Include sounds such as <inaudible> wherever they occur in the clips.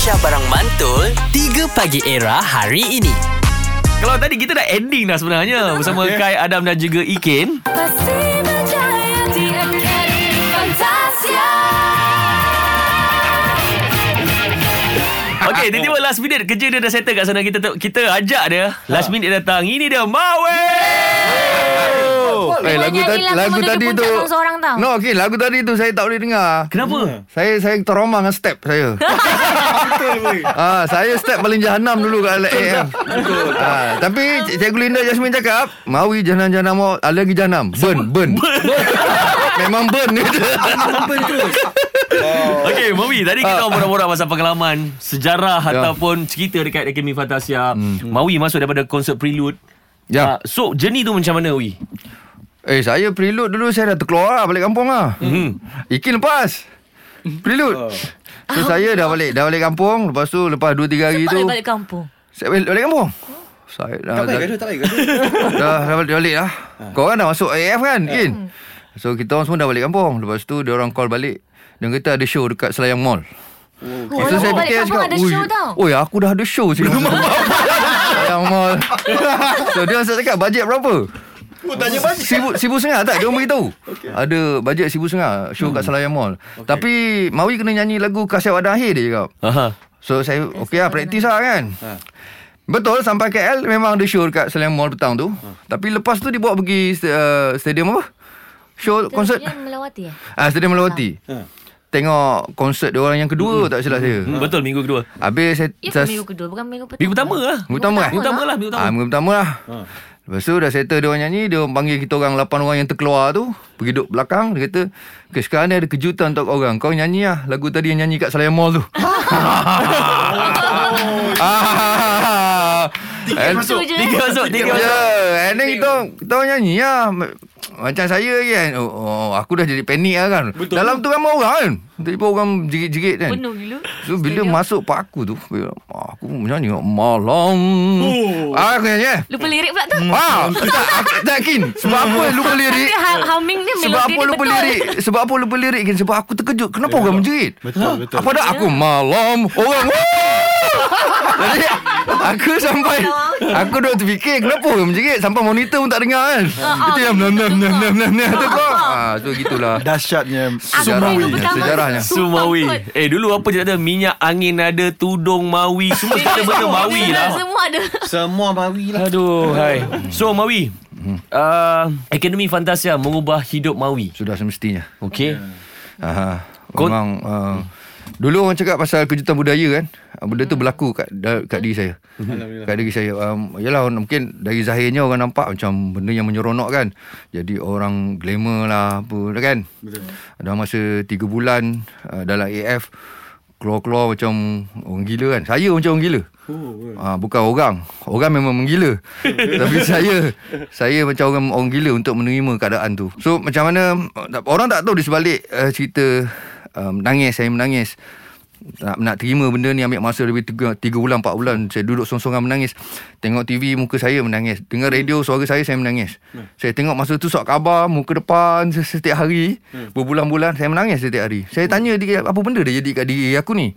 Aisyah Barang Mantul 3 Pagi Era hari ini. Kalau tadi kita dah ending dah sebenarnya Bersama Kai, Adam dan juga Ikin. Pasti berjaya di Akademi Fantasia. Okay, tiba-tiba last minute Kerja dia dah settle kat sana. Kita kita ajak dia. Last minute dia datang. Ini dia Mawe Eh, lagu, Dia ta- nyanyi lagu lagu tadi tu seorang-seorang tau. No okay Lagu tadi tu Saya tak boleh dengar. Kenapa? Saya saya trauma dengan step saya. <laughs> Ah, Saya step paling jahanam dulu Kat AM ah, Tapi Cik- Cikgu Linda Jasmine cakap Mawi jahanam-jahanam mau Ada lagi jahanam Burn Burn. <laughs> Memang burn Okay, Mawi Tadi kita Ah. borak-borak pasal pengalaman Sejarah Ya. ataupun cerita dekat Akademi Fantasia Mawi masuk daripada konsert Prelude. Ya. Ah, So, journey tu macam mana, Wi? Eh saya prelude dulu Saya dah terkeluar lah Balik kampung lah. Hmm. Ikin lepas. Prelude. So saya dah balik Dah balik kampung. Lepas tu Lepas 2-3 hari tu Balik-balik kampung. Saya balik, balik kampung. Saya dah, Tak dah, baik gaduh, tak baik gaduh. <laughs> dah, dah balik, balik lah. Ha. Kau kan dah masuk AF kan Ikin? So kita orang semua dah balik kampung. Lepas tu dia orang call balik. Dia kata ada show dekat Selayang Mall. Oh, So saya balik fikir kampung ada "Ui, show tau. Oi aku dah ada show sini <laughs> Selayang Mall. <laughs> So dia orang cakap bajet berapa Oh, tanya balik. Sibu, sibu setengah tak? Dia orang beritahu okay. Ada bajet sibu setengah Show kat Selayang Mall okay. Tapi Mawi kena nyanyi lagu Kasyat Wadah Akhir dia cakap Aha. So saya Okey lah praktis lah kan Ha. Betul sampai KL Memang ada show dekat Selayang Mall petang tu Tapi lepas tu dia bawa pergi uh, Stadium apa? Show konsert Dia melawati ya? Ah Stadium Melawati Ha. Tengok konsert dia orang yang kedua tak silap saya Hmm, Betul, minggu kedua Habis saya, Ya, saya minggu kedua bukan minggu pertama. Minggu pertama lah Minggu pertama eh? Minggu pertama lah, minggu Ah, pertama minggu pertama lah Ha. Lepas tu dah settle dia orang nyanyi Dia orang panggil kita orang 8 orang yang terkeluar tu Pergi duduk belakang Dia kata okay, Sekarang ni ada kejutan untuk korang Kau nyanyi lah Lagu tadi yang nyanyi kat Selayang Mall tu <laughs> <laughs> ah, Tiket masuk. je. Tiga masuk, tiga masuk Ya, and then kita kita orang nyanyi lah. Ma- Macam saya kan. Oh, oh, aku dah jadi panik lah kan. Betul. Dalam tu ramai orang kan. Tiba-tiba orang jerit-jerit kan. Penuh gila. So bila Stadium. masuk pak aku tu, aku menyanyi malam. Oh. Ah, aku nyanyi. eh. Lupa lirik pula tu. Ah, tak, aku tak yakin. Sebab apa lupa lirik? Ha- humming dia Sebab apa lupa betul. lirik? Sebab apa lupa lirik kan? Sebab aku terkejut. Kenapa orang menjerit? Betul, betul. Apa dah aku malam orang Jadi aku sampai aku duk terfikir kenapa menjerit sampai monitor pun tak dengar kan. Itu yang nam nam nam nam nam nam tu kau. Ah so gitulah. Dahsyatnya tu sejarahnya. Sumawi. Eh dulu apa je ada Minyak angin ada Tudung Mawi Semua kita benda Mawi lah Semua ada. Semua mawi lah. Aduh hai So Mawi uh, Akademi Fantasia Mengubah hidup Mawi Sudah semestinya. Okay Aha. Kau- Memang uh, Dulu orang cakap pasal kejutan budaya kan Ah, Benda tu berlaku kat, kat diri saya. Kat diri saya um, Yalah mungkin dari zahirnya orang nampak macam benda yang menyeronok kan Jadi orang glamour lah apa kan Betul. Dah masa 3 bulan uh, dalam AF Keluar-keluar macam orang gila kan Saya macam orang gila Oh. Ah, bukan orang. Orang memang menggila. <laughs> Tapi saya saya macam orang orang gila untuk menerima keadaan tu. So macam mana orang tak tahu di sebalik uh, cerita uh, menangis saya menangis. Nak, nak terima benda ni ambil masa lebih 3, 3 bulan 4 bulan saya duduk sorang-sorang menangis. Tengok TV muka saya menangis. Dengar radio suara saya saya menangis. Saya tengok masa tu surat khabar muka depan setiap hari. Berbulan-bulan saya menangis setiap hari. Saya tanya dia apa benda dia jadi kat diri aku ni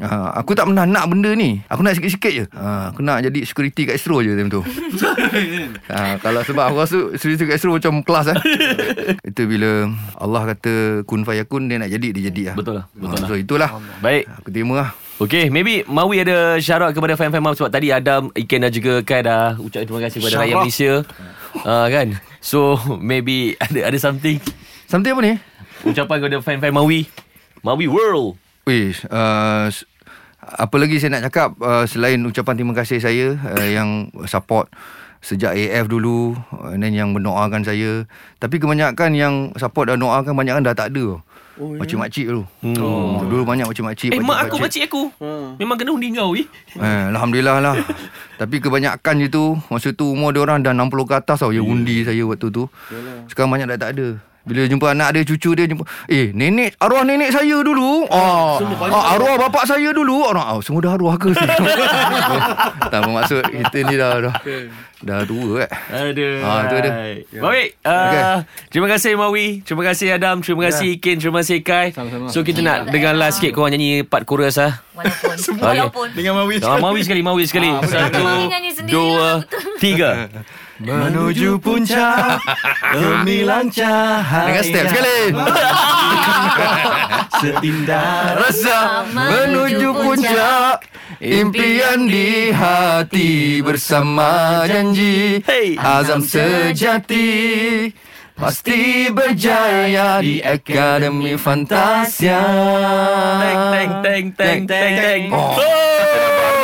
Ha, aku tak pernah nak benda ni. Aku nak sikit-sikit je. Ha, Aku nak jadi security kat Astro je time tu. <laughs> Ha, Kalau sebab aku rasa security kat Astro macam kelas eh. <laughs> Itu bila Allah kata kun fayakun Dia nak jadi, dia jadi lah. Betul lah, betul ha, lah. So itulah. Baik. Aku terima lah. Okay maybe Mawi ada syarat kepada fan-fan Mawi Sebab tadi Adam Iken dan juga Kai dah Ucap terima kasih kepada rakyat. Malaysia. Uh, Kan? So maybe Ada ada something? Something apa ni? Ucapan kepada fan-fan Mawi. Mawi World. Wih, uh, apa lagi saya nak cakap uh, selain ucapan terima kasih saya uh, yang support sejak AF dulu uh, dan yang mendoakan saya. Tapi kebanyakan yang support dan doakan banyak kan dah tak ada. Oh, ya? Makcik-makcik dulu. Hmm. Oh. Dulu banyak makcik-makcik. Eh mak aku pakcik-pakcik. makcik aku Ha. Memang kena undi kau eh? Eh, Alhamdulillah lah <laughs> Tapi kebanyakan je tu Masa tu umur dia orang dah 60 ke atas tau Yang undi saya waktu tu Sekarang banyak dah tak ada Bila jumpa anak dia Cucu dia jumpa Eh nenek Arwah nenek saya dulu ah, ah, Arwah bapak saya dulu Orang ah, Semua dah arwah ke <laughs> Tak bermaksud Kita ni dah Dah, dah tua eh Aduh. Ah, tu dia. Baik. Uh, Terima kasih Mawi. Terima kasih Adam. Terima kasih Ikin. Terima kasih Kai. Sama-sama. So kita nak dengar last sikit korang nyanyi part chorus ah. Walaupun Walaupun Dengan Mawi Ah, Mawi sekali, Mawi sekali. Satu, Mawi nyanyi sendiri dua, lah. Tiga. Menuju puncak Gemilang cahaya Dengan step sekali. <laughs> Setindak Rasa menuju puncak. Impian di hati Bersama janji. Hey. Azam sejati. Pasti berjaya di Akademi Fantasia. Teng, teng, teng, teng, teng, teng. Oh.